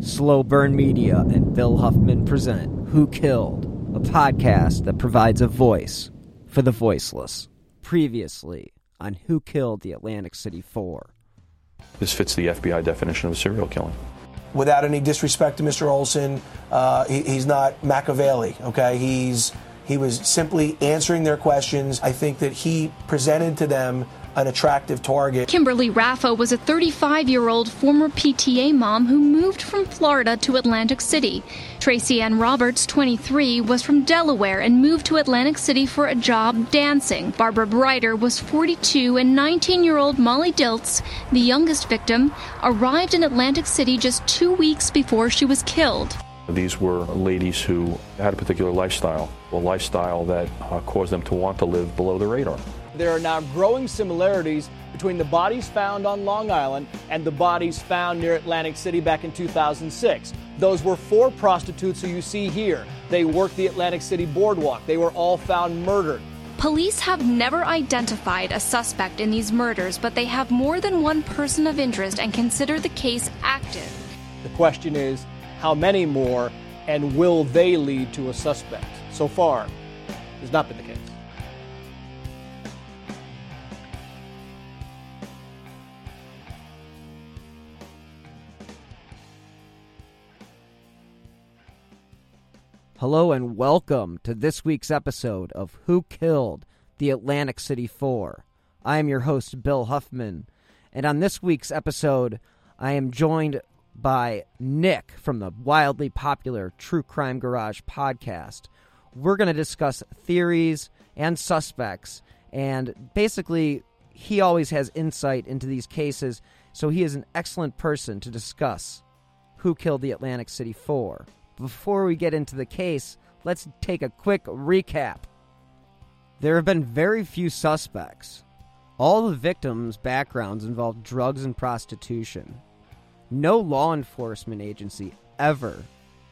Slow Burn Media and Bill Huffman present Who Killed, a podcast that provides a voice for the voiceless. Previously on Who Killed the Atlantic City Four. This fits the FBI definition of serial killing. Without any disrespect to Mr. Olson, uh, he, he's not Machiavelli. Okay, he's he was simply answering their questions. I think that he presented to them an attractive target. Kimberly Raffo was a 35 year old former PTA mom who moved from Florida to Atlantic City. Tracy Ann Roberts, 23, was from Delaware and moved to Atlantic City for a job dancing. Barbara Breidor was 42, and 19 year old Molly Dilts, the youngest victim, arrived in Atlantic City just two weeks before she was killed. These were ladies who had a particular lifestyle, a lifestyle that uh, caused them to want to live below the radar there are now growing similarities between the bodies found on Long Island and the bodies found near Atlantic City back in 2006. Those were four prostitutes who you see here. They worked the Atlantic City boardwalk. They were all found murdered. Police have never identified a suspect in these murders, but they have more than one person of interest and consider the case active. The question is how many more, and will they lead to a suspect? So far, has not been the case. Hello and welcome to this week's episode of Who Killed the Atlantic City Four. I am your host, Bill Huffman, and on this week's episode, I am joined by Nic from the wildly popular True Crime Garage podcast. We're going to discuss theories and suspects, and basically, he always has insight into these cases, so he is an excellent person to discuss who killed the Atlantic City Four before we get into the case, let's take a quick recap. There have been very few suspects. All the victims' backgrounds involved drugs and prostitution. No law enforcement agency ever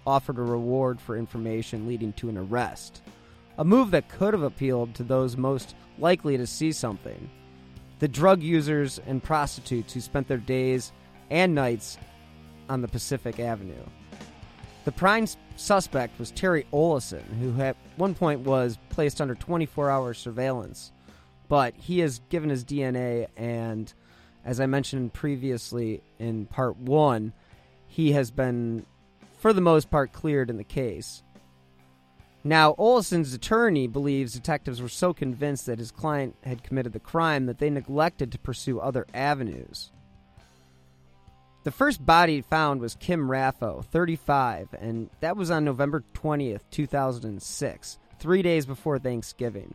offered a reward for information leading to an arrest, a move that could have appealed to those most likely to see something the drug users and prostitutes who spent their days and nights on the Pacific Avenue. The prime suspect was Terry Olison, who at one point was placed under 24 hour surveillance. But he has given his DNA, and as I mentioned previously in part one, he has been, for the most part, cleared in the case. Now, Olison's attorney believes detectives were so convinced that his client had committed the crime that they neglected to pursue other avenues. The first body found was Kim Raffo, 35, and that was on November 20th, 2006, three days before Thanksgiving.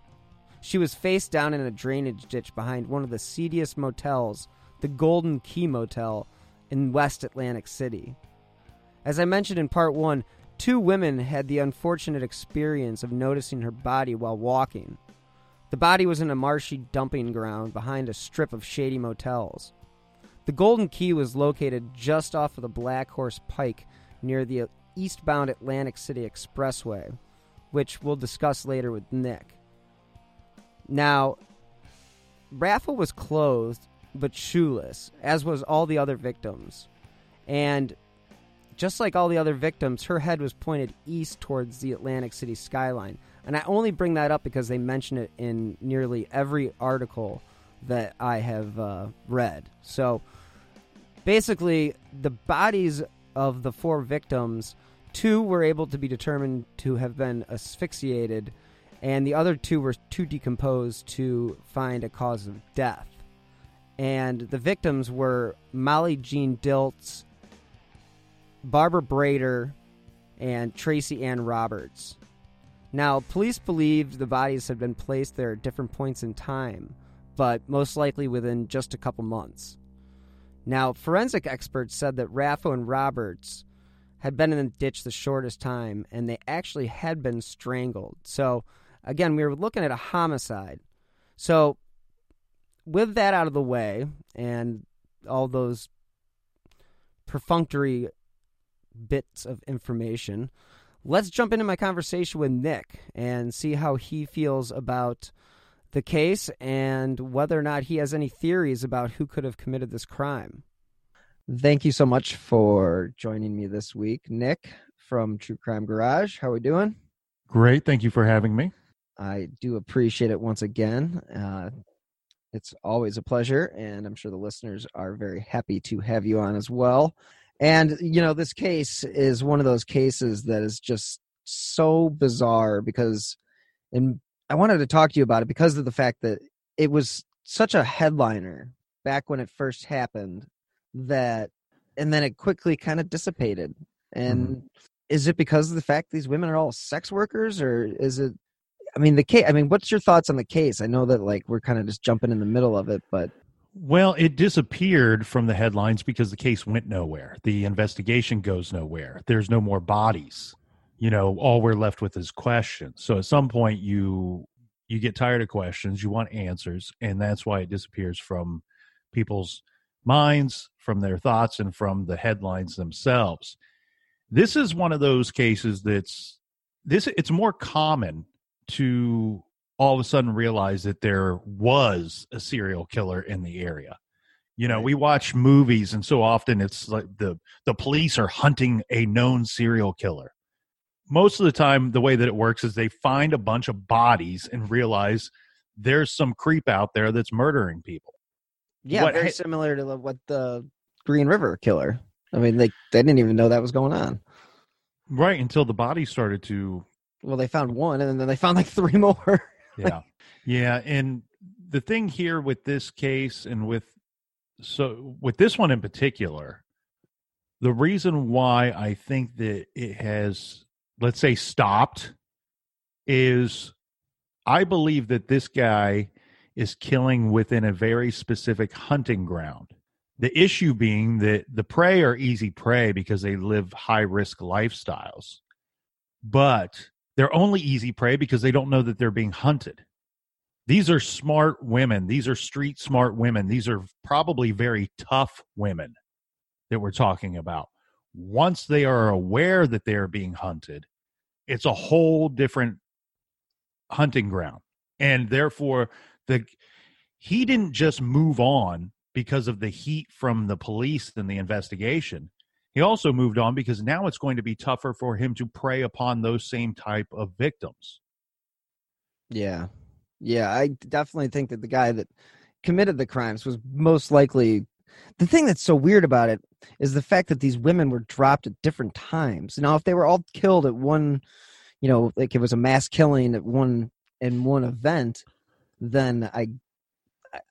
She was face down in a drainage ditch behind one of the seediest motels, the Golden Key Motel, in West Atlantic City. As I mentioned in part one, two women had the unfortunate experience of noticing her body while walking. The body was in a marshy dumping ground behind a strip of shady motels. The Golden Key was located just off of the Black Horse Pike near the eastbound Atlantic City Expressway, which we'll discuss later with Nic. Now, Raffo was clothed but shoeless, as was all the other victims. And just like all the other victims, her head was pointed east towards the Atlantic City skyline. And I only bring that up because they mention it in nearly every article that I have uh, read. So basically, the bodies of the four victims, two were able to be determined to have been asphyxiated, and the other two were too decomposed to find a cause of death. And the victims were Molly Jean Dilts, Barbara Breidor, and Tracy Ann Roberts. Now, police believed the bodies had been placed there at different points in time, but most likely within just a couple months. Now, forensic experts said that Raffo and Roberts had been in the ditch the shortest time, and they actually had been strangled. So, again, we were looking at a homicide. So, with that out of the way, and all those perfunctory bits of information, let's jump into my conversation with Nic and see how he feels about the case and whether or not he has any theories about who could have committed this crime. Thank you so much for joining me this week, Nic from True Crime Garage. How are we doing? Great. Thank you for having me. I do appreciate it once again. Uh, it's always a pleasure, and I'm sure the listeners are very happy to have you on as well. And, you know, this case is one of those cases that is just so bizarre because, and I wanted to talk to you about it because of the fact that it was such a headliner back when it first happened that, and then it quickly kind of dissipated. And mm-hmm. is it because of the fact these women are all sex workers, or is it I mean, the case. I mean, what's your thoughts on the case? I know that like we're kind of just jumping in the middle of it, but well, it disappeared from the headlines because the case went nowhere. The investigation goes nowhere. There's no more bodies. You know, all we're left with is questions. So at some point, you you get tired of questions. You want answers, and that's why it disappears from people's minds, from their thoughts, and from the headlines themselves. This is one of those cases that's this. It's more common to all of a sudden realize that there was a serial killer in the area. You know, we watch movies and so often it's like the the police are hunting a known serial killer. Most of the time the way that it works is they find a bunch of bodies and realize there's some creep out there that's murdering people. Yeah, what, very similar to what the Green River killer. I mean, they they didn't even know that was going on. Right until the bodies started to well, they found one, and then they found like three more. yeah, yeah, and the thing here with this case, and with so with this one in particular, the reason why I think that it has, let's say, stopped, is I believe that this guy is killing within a very specific hunting ground. The issue being that the prey are easy prey because they live high risk lifestyles. But they're only easy prey because they don't know that they're being hunted. These are smart women. These are street smart women. These are probably very tough women that we're talking about. Once they are aware that they are being hunted, it's a whole different hunting ground. And therefore, the he didn't just move on because of the heat from the police and the investigation. He also moved on because now it's going to be tougher for him to prey upon those same type of victims. Yeah. Yeah, I definitely think that the guy that committed the crimes was most likely the thing that's so weird about it is the fact that these women were dropped at different times. Now, if they were all killed at one, you know, like it was a mass killing at one in one event, then I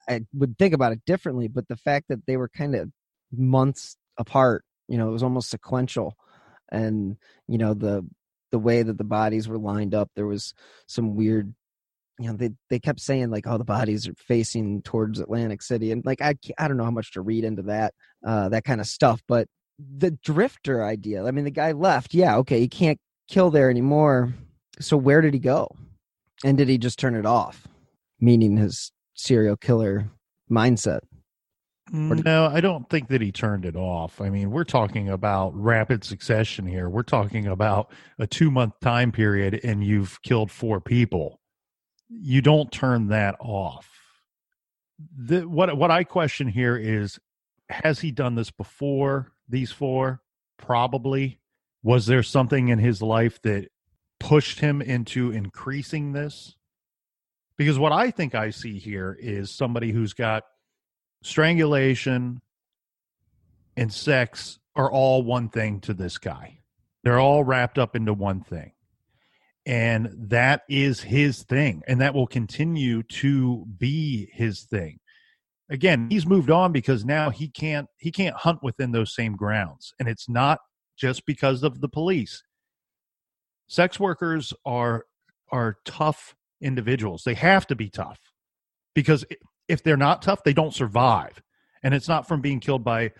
I would think about it differently. But the fact that they were kind of months apart you know it was almost sequential and you know the the way that the bodies were lined up there was some weird you know they they kept saying like oh the bodies are facing towards atlantic city and like i i don't know how much to read into that uh that kind of stuff but the drifter idea i mean the guy left yeah okay he can't kill there anymore so where did he go and did he just turn it off meaning his serial killer mindset no, I don't think that he turned it off. I mean, we're talking about rapid succession here. We're talking about a two month time period and you've killed four people. You don't turn that off. The, what what I question here is has he done this before these four? Probably. Was there something in his life that pushed him into increasing this? Because what I think I see here is somebody who's got strangulation and sex are all one thing to this guy. They're all wrapped up into one thing. And that is his thing. And that will continue to be his thing. Again, he's moved on because now he can't he can't hunt within those same grounds. And it's not just because of the police. Sex workers are are tough individuals. They have to be tough because if they're not tough, they don't survive. And it's not from being killed by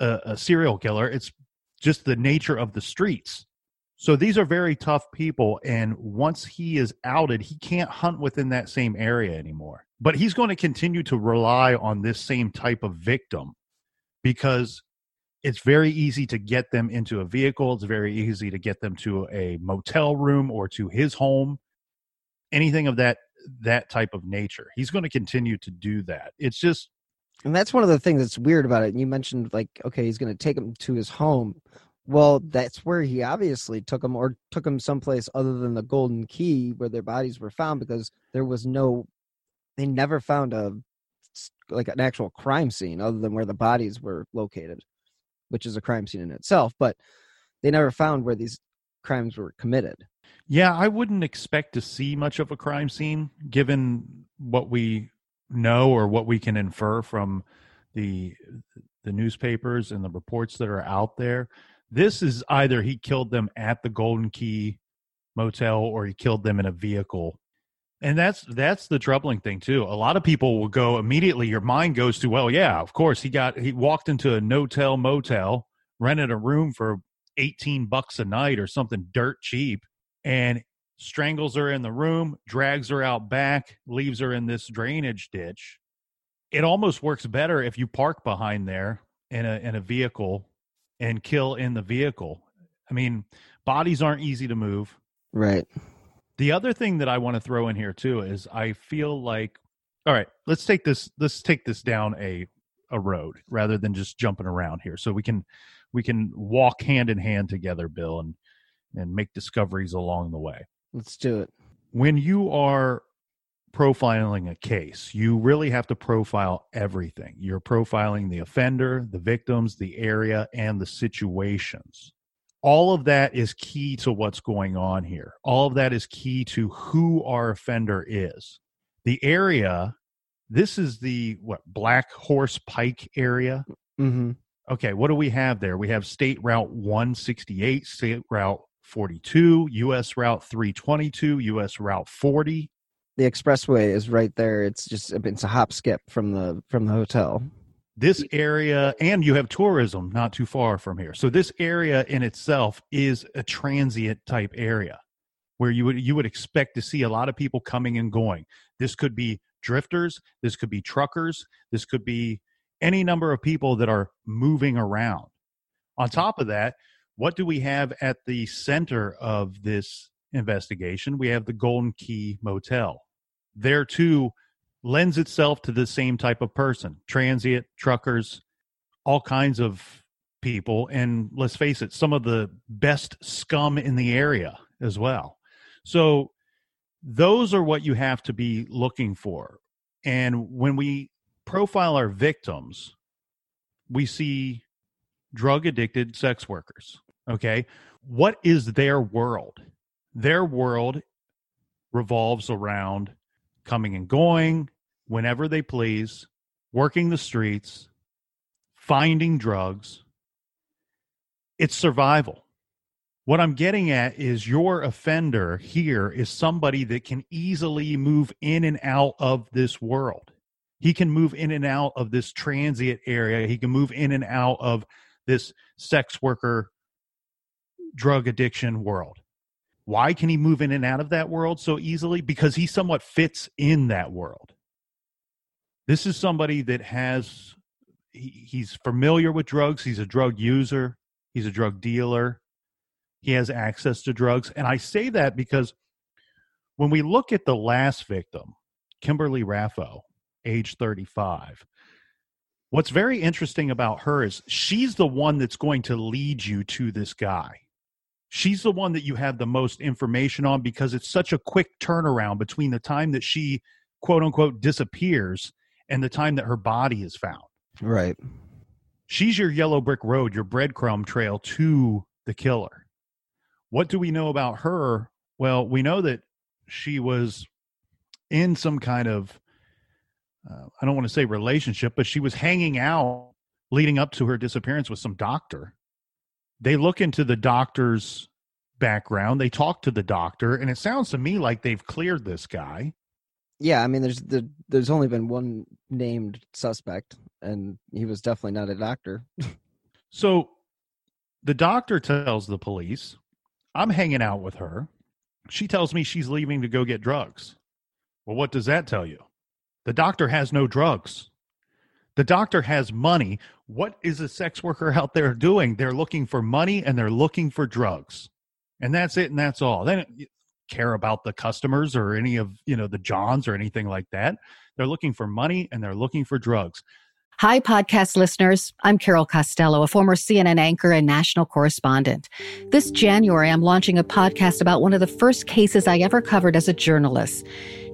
a, a serial killer, it's just the nature of the streets. So these are very tough people. And once he is outed, he can't hunt within that same area anymore. But he's going to continue to rely on this same type of victim because it's very easy to get them into a vehicle. It's very easy to get them to a motel room or to his home. Anything of that that type of nature. He's going to continue to do that. It's just And that's one of the things that's weird about it. And you mentioned like, okay, he's going to take him to his home. Well, that's where he obviously took him, or took him someplace other than the Golden Key, where their bodies were found, because there was no. They never found a like an actual crime scene other than where the bodies were located, which is a crime scene in itself. But they never found where these crimes were committed. Yeah, I wouldn't expect to see much of a crime scene given what we know or what we can infer from the the newspapers and the reports that are out there. This is either he killed them at the Golden Key motel or he killed them in a vehicle. And that's that's the troubling thing too. A lot of people will go immediately your mind goes to, well, yeah, of course he got he walked into a no-tell motel, rented a room for 18 bucks a night or something dirt cheap and strangles her in the room, drags her out back, leaves her in this drainage ditch. It almost works better if you park behind there in a in a vehicle and kill in the vehicle. I mean, bodies aren't easy to move. Right. The other thing that I want to throw in here too is I feel like all right, let's take this let's take this down a a road rather than just jumping around here so we can we can walk hand in hand together bill and and make discoveries along the way Let's do it. when you are profiling a case you really have to profile everything you're profiling the offender the victims the area and the situations all of that is key to what's going on here all of that is key to who our offender is the area this is the what black horse pike area Mm-hmm. Okay, what do we have there? We have State Route 168, State Route 42, US Route 322, US Route 40. The expressway is right there. It's just it's a hop skip from the from the hotel. This area, and you have tourism not too far from here. So this area in itself is a transient type area where you would you would expect to see a lot of people coming and going. This could be drifters, this could be truckers, this could be any number of people that are moving around. On top of that, what do we have at the center of this investigation? We have the Golden Key Motel. There too lends itself to the same type of person transient, truckers, all kinds of people. And let's face it, some of the best scum in the area as well. So those are what you have to be looking for. And when we profile our victims, we see drug addicted sex workers. Okay. What is their world? Their world revolves around coming and going whenever they please, working the streets, finding drugs. It's survival. What I'm getting at is your offender here is somebody that can easily move in and out of this world he can move in and out of this transient area he can move in and out of this sex worker drug addiction world why can he move in and out of that world so easily? Because he somewhat fits in that world. This is somebody that has he, he's familiar with drugs. He's a drug user. He's a drug dealer. He has access to drugs. And i say that because when we look at the last victim kimberly raffo age 35. What's very interesting about her is she's the one that's going to lead you to this guy. She's the one that you have the most information on because it's such a quick turnaround between the time that she, quote unquote, disappears and the time that her body is found. Right. She's your yellow brick road, your breadcrumb trail to the killer. What do we know about her? Well, we know that she was in some kind of uh, I don't want to say relationship, but she was hanging out leading up to her disappearance with some doctor. They look into the doctor's background. They talk to the doctor, and it sounds to me like they've cleared this guy. Yeah, I mean, there's the, there's only been one named suspect, and he was definitely not a doctor. so, the doctor tells the police, "I'm hanging out with her." She tells me she's leaving to go get drugs. Well, what does that tell you? The doctor has no drugs. The doctor has money. What is a sex worker out there doing? They're looking for money and they're looking for drugs. And that's it and that's all. They don't care about the customers or any of, you know, the Johns or anything like that. They're looking for money and they're looking for drugs. Hi, podcast listeners. I'm Carol Costello, a former CNN anchor and national correspondent. This January, I'm launching a podcast about one of the first cases I ever covered as a journalist.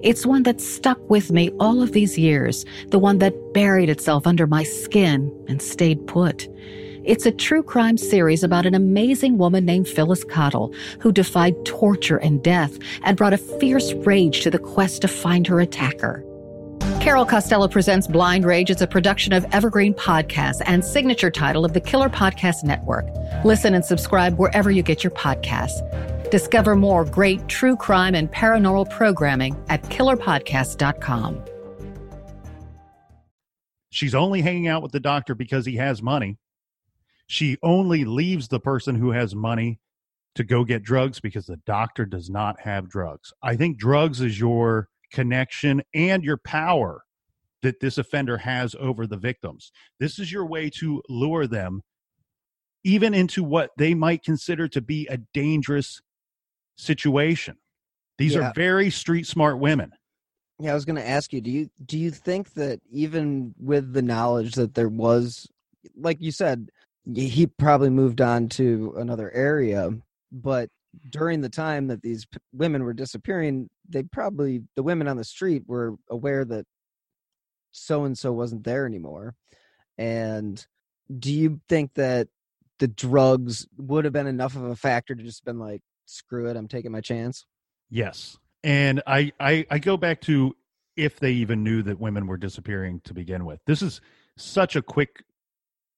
It's one that stuck with me all of these years, the one that buried itself under my skin and stayed put. It's a true crime series about an amazing woman named Phyllis Cottle who defied torture and death and brought a fierce rage to the quest to find her attacker. Carol Costello presents Blind Rage. It's a production of Evergreen Podcasts and signature title of the Killer Podcast Network. Listen and subscribe wherever you get your podcasts. Discover more great true crime and paranormal programming at killerpodcast.com. She's only hanging out with the doctor because he has money. She only leaves the person who has money to go get drugs because the doctor does not have drugs. I think drugs is your connection, and your power that this offender has over the victims. This is your way to lure them even into what they might consider to be a dangerous situation. These yeah. are very street smart women. Yeah, I was going to ask you, do you do you think that even with the knowledge that there was like you said, he probably moved on to another area, but during the time that these p- women were disappearing, they probably the women on the street were aware that so and so wasn't there anymore. And do you think that the drugs would have been enough of a factor to just been like, screw it, I'm taking my chance? Yes. And I, I, I go back to if they even knew that women were disappearing to begin with. This is such a quick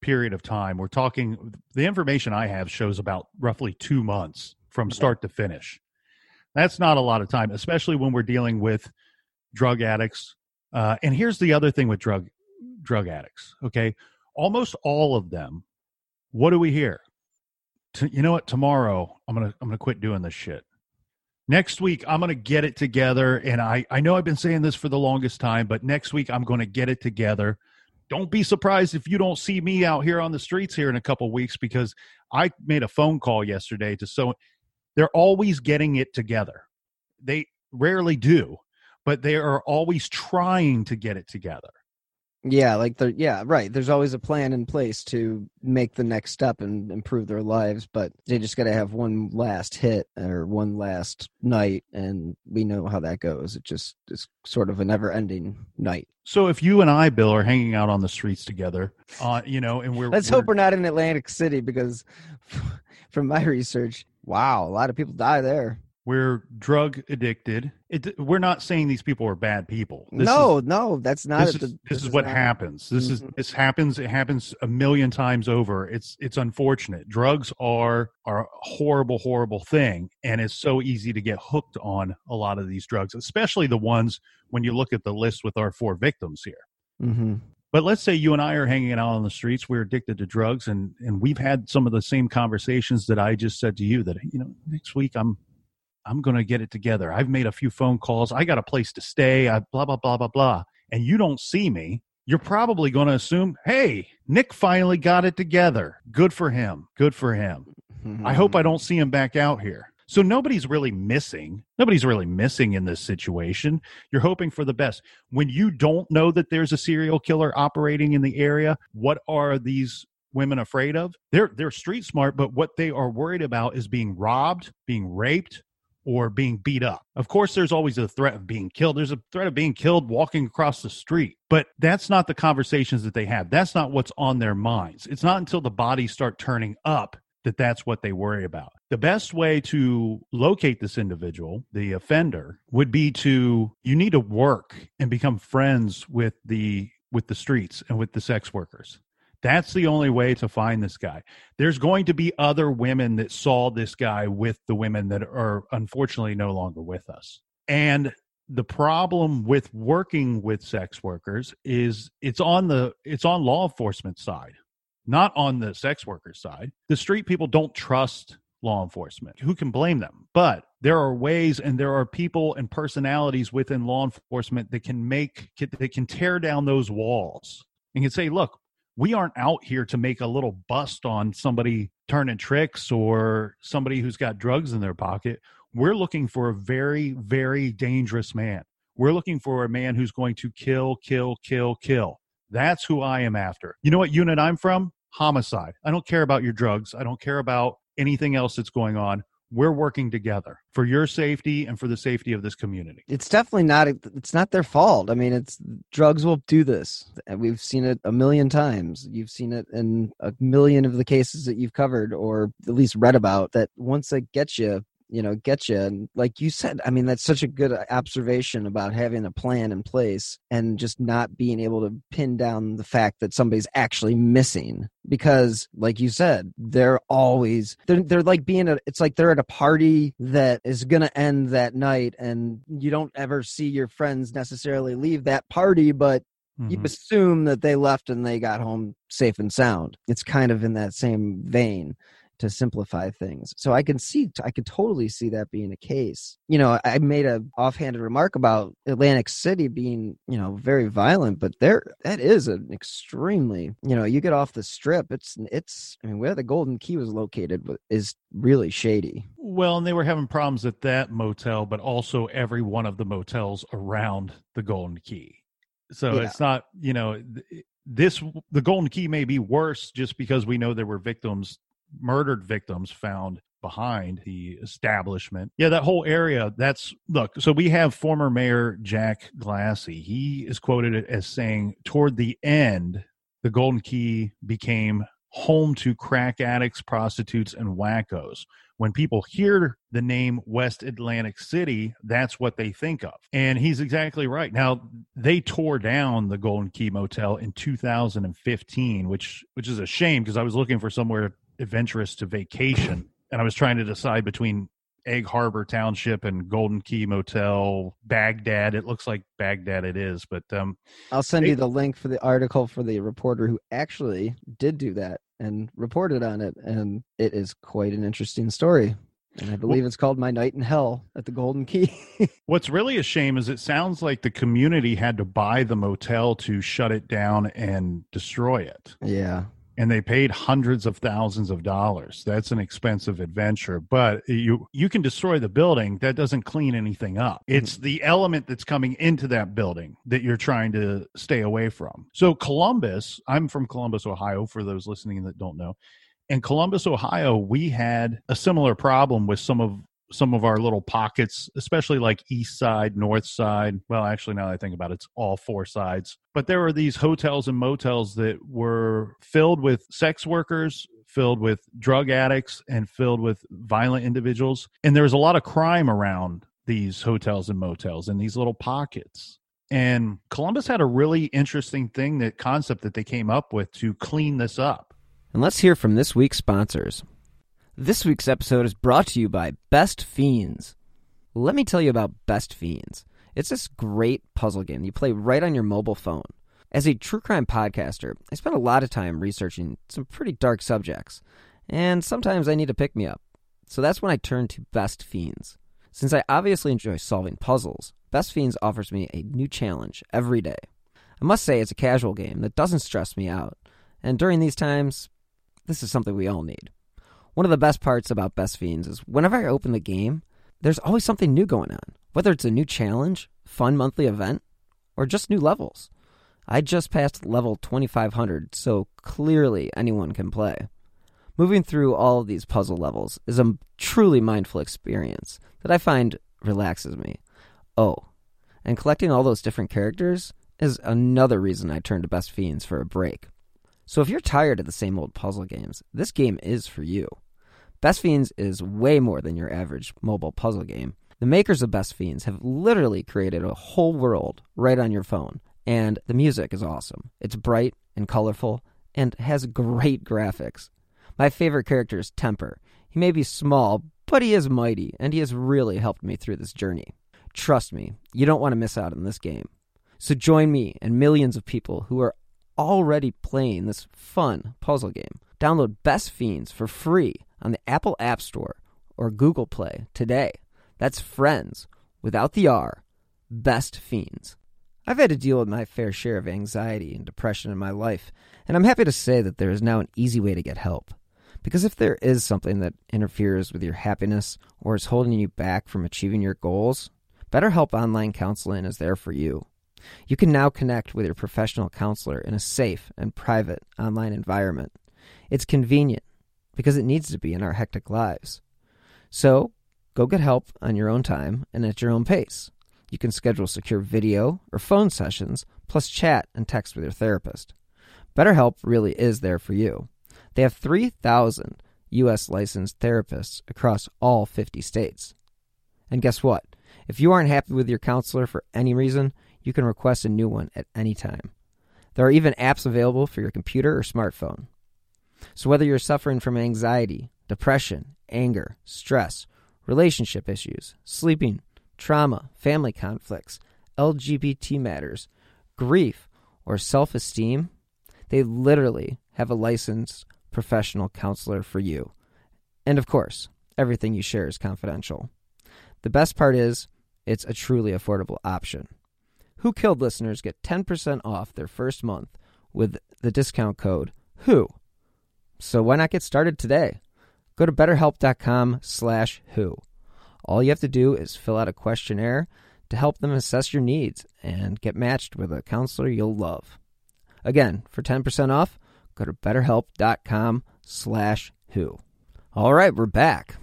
period of time. We're talking the information I have shows about roughly two months from start to finish. That's not a lot of time, especially when we're dealing with drug addicts. Uh, and here's the other thing with drug drug addicts. Okay, almost all of them. What do we hear? T- you know what? Tomorrow I'm gonna I'm gonna quit doing this shit. Next week I'm gonna get it together, and I I know I've been saying this for the longest time, but next week I'm gonna get it together. Don't be surprised if you don't see me out here on the streets here in a couple weeks because I made a phone call yesterday to so they're always getting it together. They rarely do, but they are always trying to get it together. Yeah, like the yeah, right. There's always a plan in place to make the next step and improve their lives, but they just got to have one last hit or one last night, and we know how that goes. It just is sort of a never-ending night. So if you and I, Bill, are hanging out on the streets together, uh, you know, and we're let's we're, hope we're not in Atlantic City because, from my research, Wow, a lot of people die there. We're drug addicted. It, we're not saying these people are bad people. This no, is, no, that's not. This, is, the, this, this is, what not, happens. This mm-hmm. is this happens. It happens a million times over. It's it's unfortunate. Drugs are are a horrible, horrible thing, and it's so easy to get hooked on a lot of these drugs, especially the ones when you look at the list with our four victims here. Mm-hmm. But let's say you and I are hanging out on the streets, we're addicted to drugs, and and we've had some of the same conversations that I just said to you. That you know, next week I'm I'm going to get it together. I've made a few phone calls. I got a place to stay. I blah blah blah blah blah. And you don't see me. You're probably going to assume, hey, Nic finally got it together. Good for him. Good for him. I hope I mm-hmm. don't see him back out here. So nobody's really missing. Nobody's really missing in this situation. You're hoping for the best. When you don't know that there's a serial killer operating in the area, what are these women afraid of? They're they're street smart, but what they are worried about is being robbed, being raped, or being beat up. Of course, there's always a threat of being killed. There's a threat of being killed walking across the street, but that's not the conversations that they have. That's not what's on their minds. It's not until the bodies start turning up that that's what they worry about. The best way to locate this individual, the offender, would be to you need to work and become friends with the with the streets and with the sex workers. That's the only way to find this guy. There's going to be other women that saw this guy with the women that are unfortunately no longer with us. And the problem with working with sex workers is it's on the it's on law enforcement side not on the sex worker side. The street people don't trust law enforcement. Who can blame them? But there are ways and there are people and personalities within law enforcement that can make that can tear down those walls and can say, look, we aren't out here to make a little bust on somebody turning tricks or somebody who's got drugs in their pocket. We're looking for a very, very dangerous man. We're looking for a man who's going to kill, kill, kill, kill. That's who I am after. You know what unit I'm from? Homicide. I don't care about your drugs. I don't care about anything else that's going on we're working together for your safety and for the safety of this community. It's definitely not it's not their fault. I mean, it's drugs will do this. We've seen it a million times. You've seen it in a million of the cases that you've covered or at least read about that once they get you, you know get you and like you said i mean that's such a good observation about having a plan in place and just not being able to pin down the fact that somebody's actually missing because like you said they're always they're, they're like being a it's like they're at a party that is going to end that night and you don't ever see your friends necessarily leave that party but Mm-hmm. you assume that they left and they got home safe and sound. It's kind of in that same vein to simplify things. So I can see, I could totally see that being a case. You know, I made a offhanded remark about Atlantic City being, you know, very violent, but there, that is an extremely, you know, you get off the strip, it's, it's, I mean, where the Golden Key was located is really shady. Well, and they were having problems at that motel, but also every one of the motels around the Golden Key. So yeah. it's not, you know, this the golden key may be worse just because we know there were victims murdered victims found behind the establishment. Yeah, that whole area, that's look, so we have former Mayor Jack Glassy. He is quoted as saying, toward the end, the Golden Key became home to crack addicts, prostitutes, and wackos. When people hear the name West Atlantic City, that's what they think of. And he's exactly right. Now, they tore down the Golden Key Motel in 2015, which which is a shame because I was looking for somewhere adventurous to vacation, and I was trying to decide between Egg Harbor Township and Golden Key Motel, Baghdad. It looks like Baghdad it is, but um, I'll send they, you the link for the article for the reporter who actually did do that and reported on it, and it is quite an interesting story. And I believe well, it's called My Night in Hell at the Golden Key. what's really a shame is it sounds like the community had to buy the motel to shut it down and destroy it. Yeah and they paid hundreds of thousands of dollars. That's an expensive adventure, but you you can destroy the building. That doesn't clean anything up. Mm-hmm. It's the element that's coming into that building that you're trying to stay away from. So Columbus, I'm from Columbus, Ohio. For those listening that don't know, in Columbus, Ohio, we had a similar problem with some of some of our little pockets, especially like east side, north side. Well, actually, now I think about it, it's all four sides. But there were these hotels and motels that were filled with sex workers, filled with drug addicts, and filled with violent individuals. And there was a lot of crime around these hotels and motels in these little pockets. And Columbus had a really interesting thing, that concept that they came up with to clean this up. And let's hear from this week's sponsors. This week's episode is brought to you by Best Fiends. Let me tell you about Best Fiends. It's this great puzzle game you play right on your mobile phone. As a true crime podcaster, I spend a lot of time researching some pretty dark subjects, and sometimes I need to pick me up. So that's when I turn to Best Fiends. Since I obviously enjoy solving puzzles, Best Fiends offers me a new challenge every day. I must say it's a casual game that doesn't stress me out, and during these times, this is something we all need. One of the best parts about Best Fiends is whenever I open the game, there's always something new going on, whether it's a new challenge, fun monthly event, or just new levels. I just passed level 2500, so clearly anyone can play. Moving through all of these puzzle levels is a truly mindful experience that I find relaxes me. Oh, and collecting all those different characters is another reason I turn to Best Fiends for a break. So if you're tired of the same old puzzle games, this game is for you. Best Fiends is way more than your average mobile puzzle game. The makers of Best Fiends have literally created a whole world right on your phone, and the music is awesome. It's bright and colorful and has great graphics. My favorite character is Temper. He may be small, but he is mighty, and he has really helped me through this journey. Trust me, you don't want to miss out on this game. So join me and millions of people who are already playing this fun puzzle game. Download Best Fiends for free on the Apple App Store or Google Play today. That's friends without the R. Best Fiends. I've had to deal with my fair share of anxiety and depression in my life, and I'm happy to say that there is now an easy way to get help. Because if there is something that interferes with your happiness or is holding you back from achieving your goals, BetterHelp Online Counseling is there for you. You can now connect with your professional counselor in a safe and private online environment. It's convenient because it needs to be in our hectic lives. So, go get help on your own time and at your own pace. You can schedule secure video or phone sessions, plus chat and text with your therapist. BetterHelp really is there for you. They have 3,000 U.S. licensed therapists across all 50 states. And guess what? If you aren't happy with your counselor for any reason, you can request a new one at any time. There are even apps available for your computer or smartphone. So, whether you're suffering from anxiety, depression, anger, stress, relationship issues, sleeping, trauma, family conflicts, LGBT matters, grief, or self esteem, they literally have a licensed professional counselor for you. And of course, everything you share is confidential. The best part is, it's a truly affordable option. Who Killed listeners get 10% off their first month with the discount code WHO. So why not get started today? Go to betterhelp.com slash who. All you have to do is fill out a questionnaire to help them assess your needs and get matched with a counselor you'll love. Again, for 10% off, go to betterhelp.com slash who. All right, we're back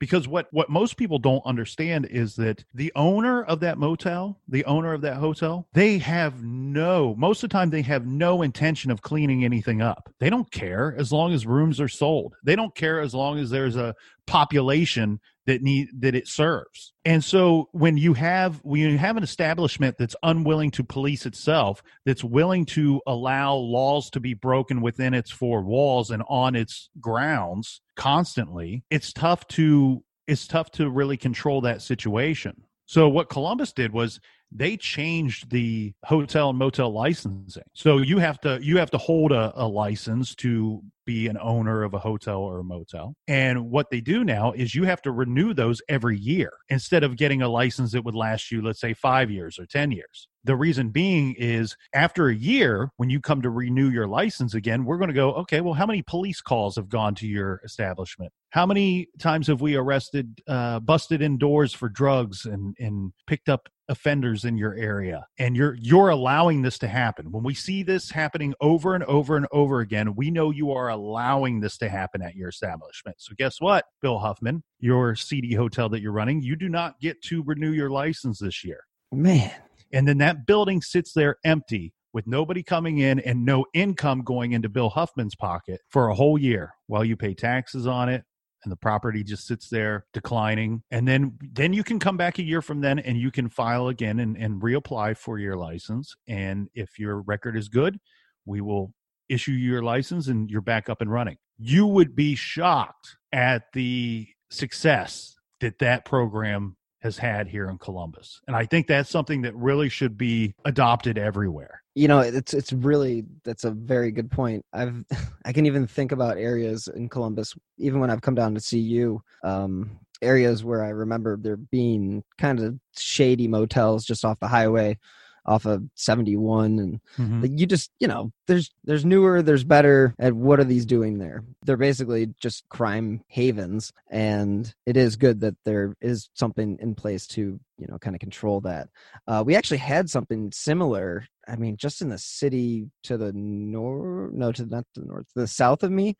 because what what most people don't understand is that the owner of that motel the owner of that hotel they have no most of the time they have no intention of cleaning anything up. They don't care as long as rooms are sold. They don't care as long as there's a population that need that it serves. And so when you have when you have an establishment that's unwilling to police itself that's willing to allow laws to be broken within its four walls and on its grounds constantly it's tough to it's tough to really control that situation. So what columbus did was they changed the hotel and motel licensing so you have to you have to hold a, a license to be an owner of a hotel or a motel. And what they do now is you have to renew those every year instead of getting a license that would last you, let's say, five years or 10 years. The reason being is after a year, when you come to renew your license again, we're going to go, okay, well, how many police calls have gone to your establishment? How many times have we arrested, uh, busted indoors for drugs and, and picked up offenders in your area? And you're you're allowing this to happen. When we see this happening over and over and over again we know you are allowing this to happen at your establishment. So guess what bill huffman? Your cd hotel that you're running you do not get to renew your license this year. Man and then that building sits there empty with nobody coming in and no income going into bill huffman's pocket for a whole year while you pay taxes on it. And the property just sits there declining. And then then you can come back a year from then and you can file again and, and reapply for your license. And if your record is good we will issue you your license and you're back up and running. You would be shocked at the success that that program has had here in Columbus. And I think that's something that really should be adopted everywhere. You know, it's it's really that's a very good point. I've I can even think about areas in Columbus even when I've come down to see you um areas where I remember there being kind of shady motels just off the highway off of 71 and mm-hmm. you just you know there's there's newer there's better and what are these doing there? They're basically just crime havens and it is good that there is something in place to you know kind of control that. Uh, we actually had something similar i mean just in the city to the north no to not to the north to the south of me.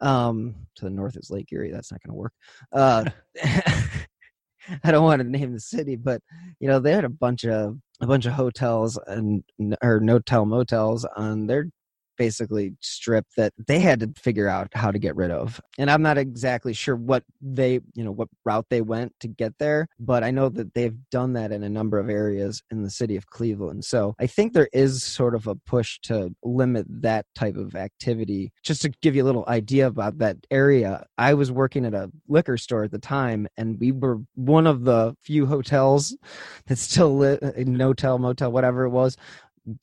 Um to the north is lake erie that's not going to work. Uh I don't want to name the city, but you know they had a bunch of a bunch of hotels and or no-tell motels on their basically strip that they had to figure out how to get rid of. And I'm not exactly sure what they, you know, what route they went to get there, but I know that they've done that in a number of areas in the city of Cleveland. So I think there is sort of a push to limit that type of activity. Just to give you a little idea about that area, I was working at a liquor store at the time, and we were one of the few hotels that still lit, uh, no-tell, motel, whatever it was,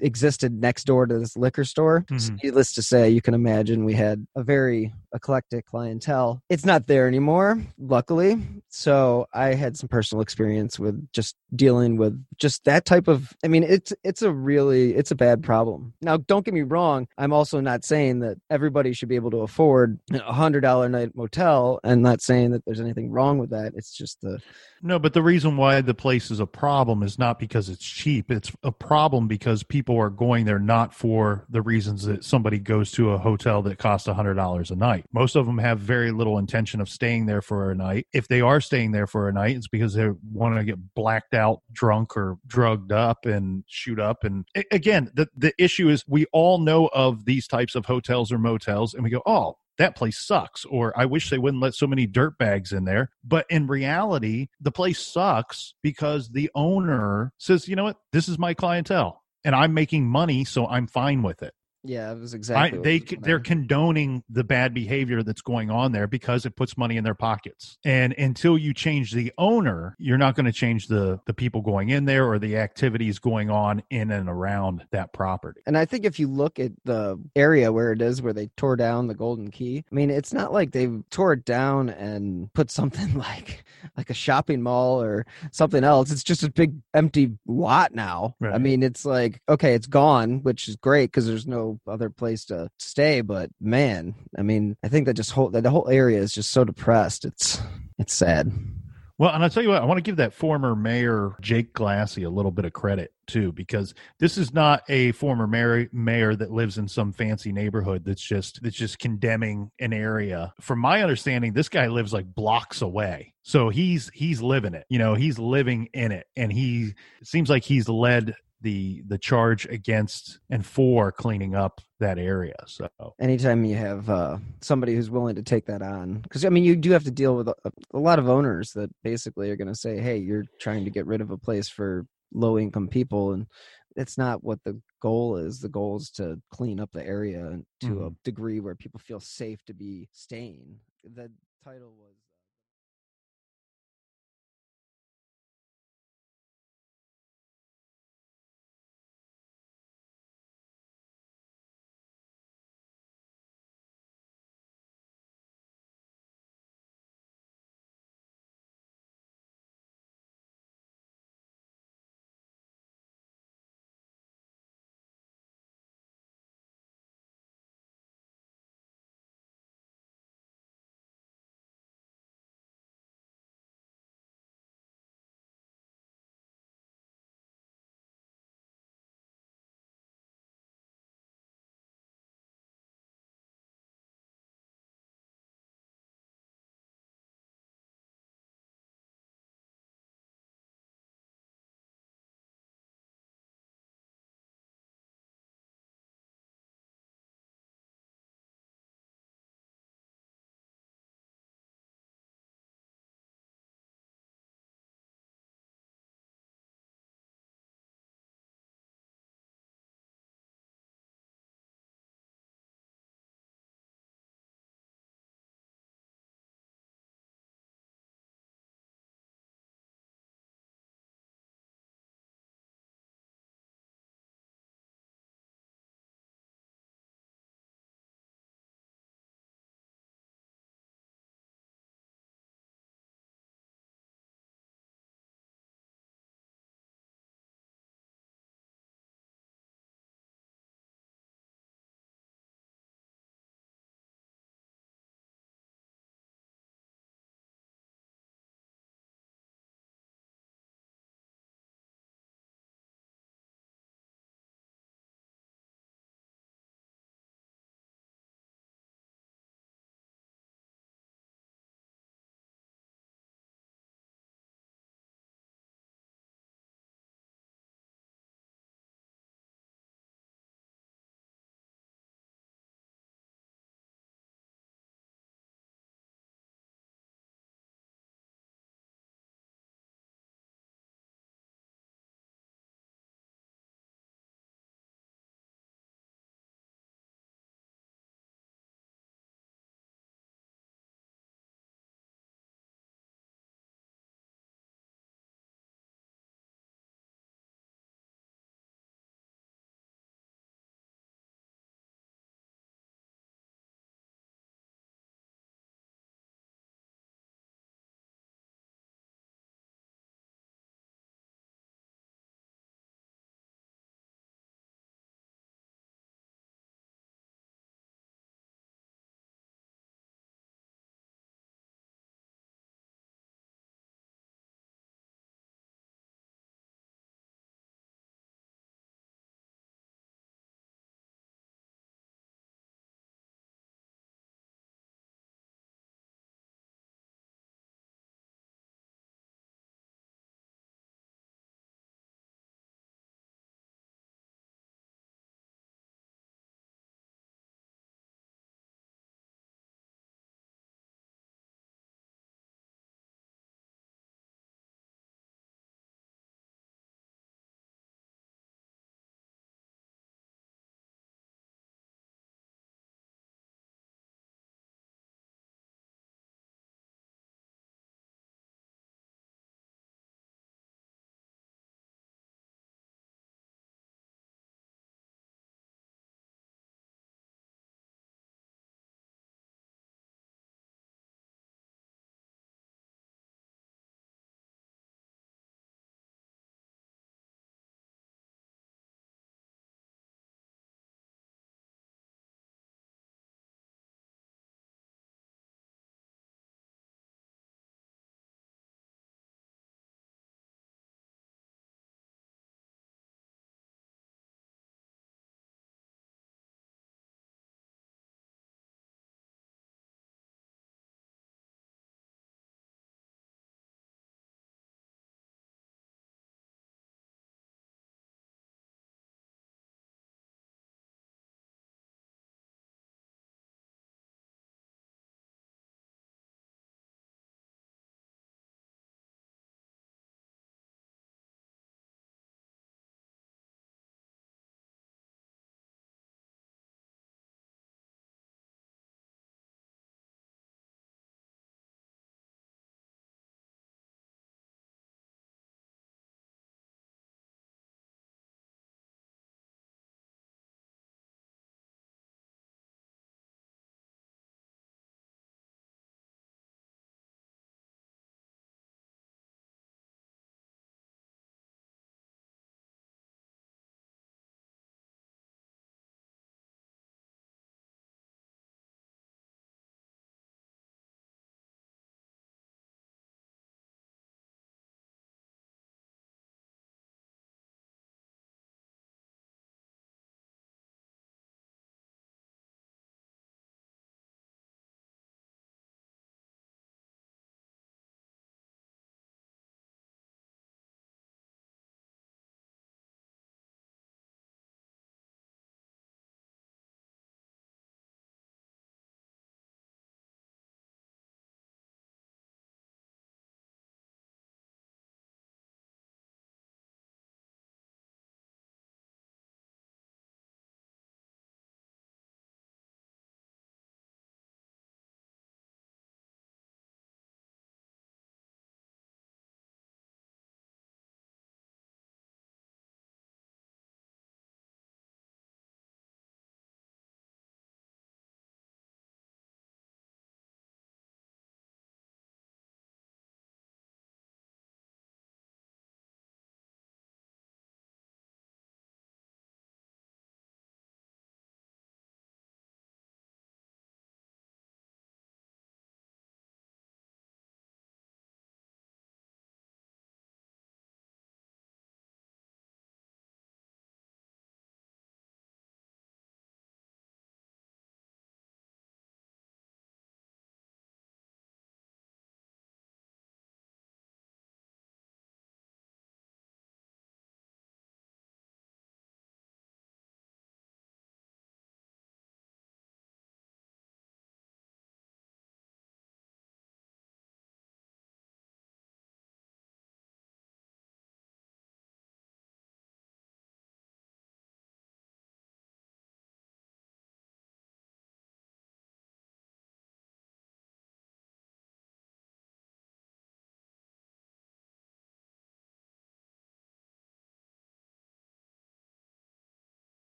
existed next door to this liquor store. So Mhm. needless to say, you can imagine we had a very eclectic clientele. It's not there anymore, luckily. So I had some personal experience with just dealing with just that type of I mean, it's it's a really it's a bad problem. Now, don't get me wrong, I'm also not saying that everybody should be able to afford a hundred dollar night motel and not saying that there's anything wrong with that. It's just the No, but the reason why the place is a problem is not because it's cheap. It's a problem because people are going there not for the reasons that somebody goes to a hotel that costs $100 a night. Most of them have very little intention of staying there for a night. If they are staying there for a night, it's because they want to get blacked out, drunk, or drugged up and shoot up. And again, the, the issue is we all know of these types of hotels or motels, and we go, oh, that place sucks or i wish they wouldn't let so many dirt bags in there but in reality the place sucks because the owner says you know what this is my clientele and i'm making money so i'm fine with it yeah, it was exactly what they was they're condoning the bad behavior that's going on there because it puts money in their pockets. And until you change the owner, you're not going to change the the people going in there or the activities going on in and around that property. And I think if you look at the area where it is, where they tore down the Golden Key, I mean, it's not like they tore it down and put something like like a shopping mall or something else. It's just a big empty lot now. I mean, it's like okay, it's gone, which is great because there's no other place to stay. But man, I mean, I think that just whole that the whole area is just so depressed. It's it's sad. Well, and I'll tell you what, I want to give that former mayor, Jake Glassy, a little bit of credit too, because this is not a former mayor, mayor that lives in some fancy neighborhood that's just that's just condemning an area. From my understanding, this guy lives like blocks away. So he's he's living it. You know, he's living in it. And he seems like he's led the the charge against and for cleaning up that area. So. Anytime you have uh, somebody who's willing to take that on because i mean you do have to deal with a, a lot of owners that basically are going to say hey you're trying to get rid of a place for low income people and it's not what the goal is. The goal is to clean up the area to a degree where people feel safe to be staying. The title was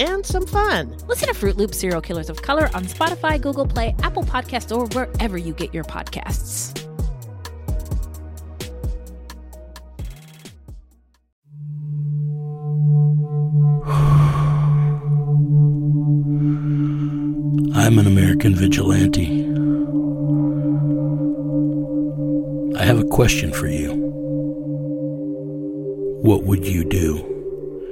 and some fun. Listen to Fruit Loop Serial Killers of Color on Spotify, Google Play, Apple Podcasts, or wherever you get your podcasts. I'm an American vigilante. I have a question for you. What would you do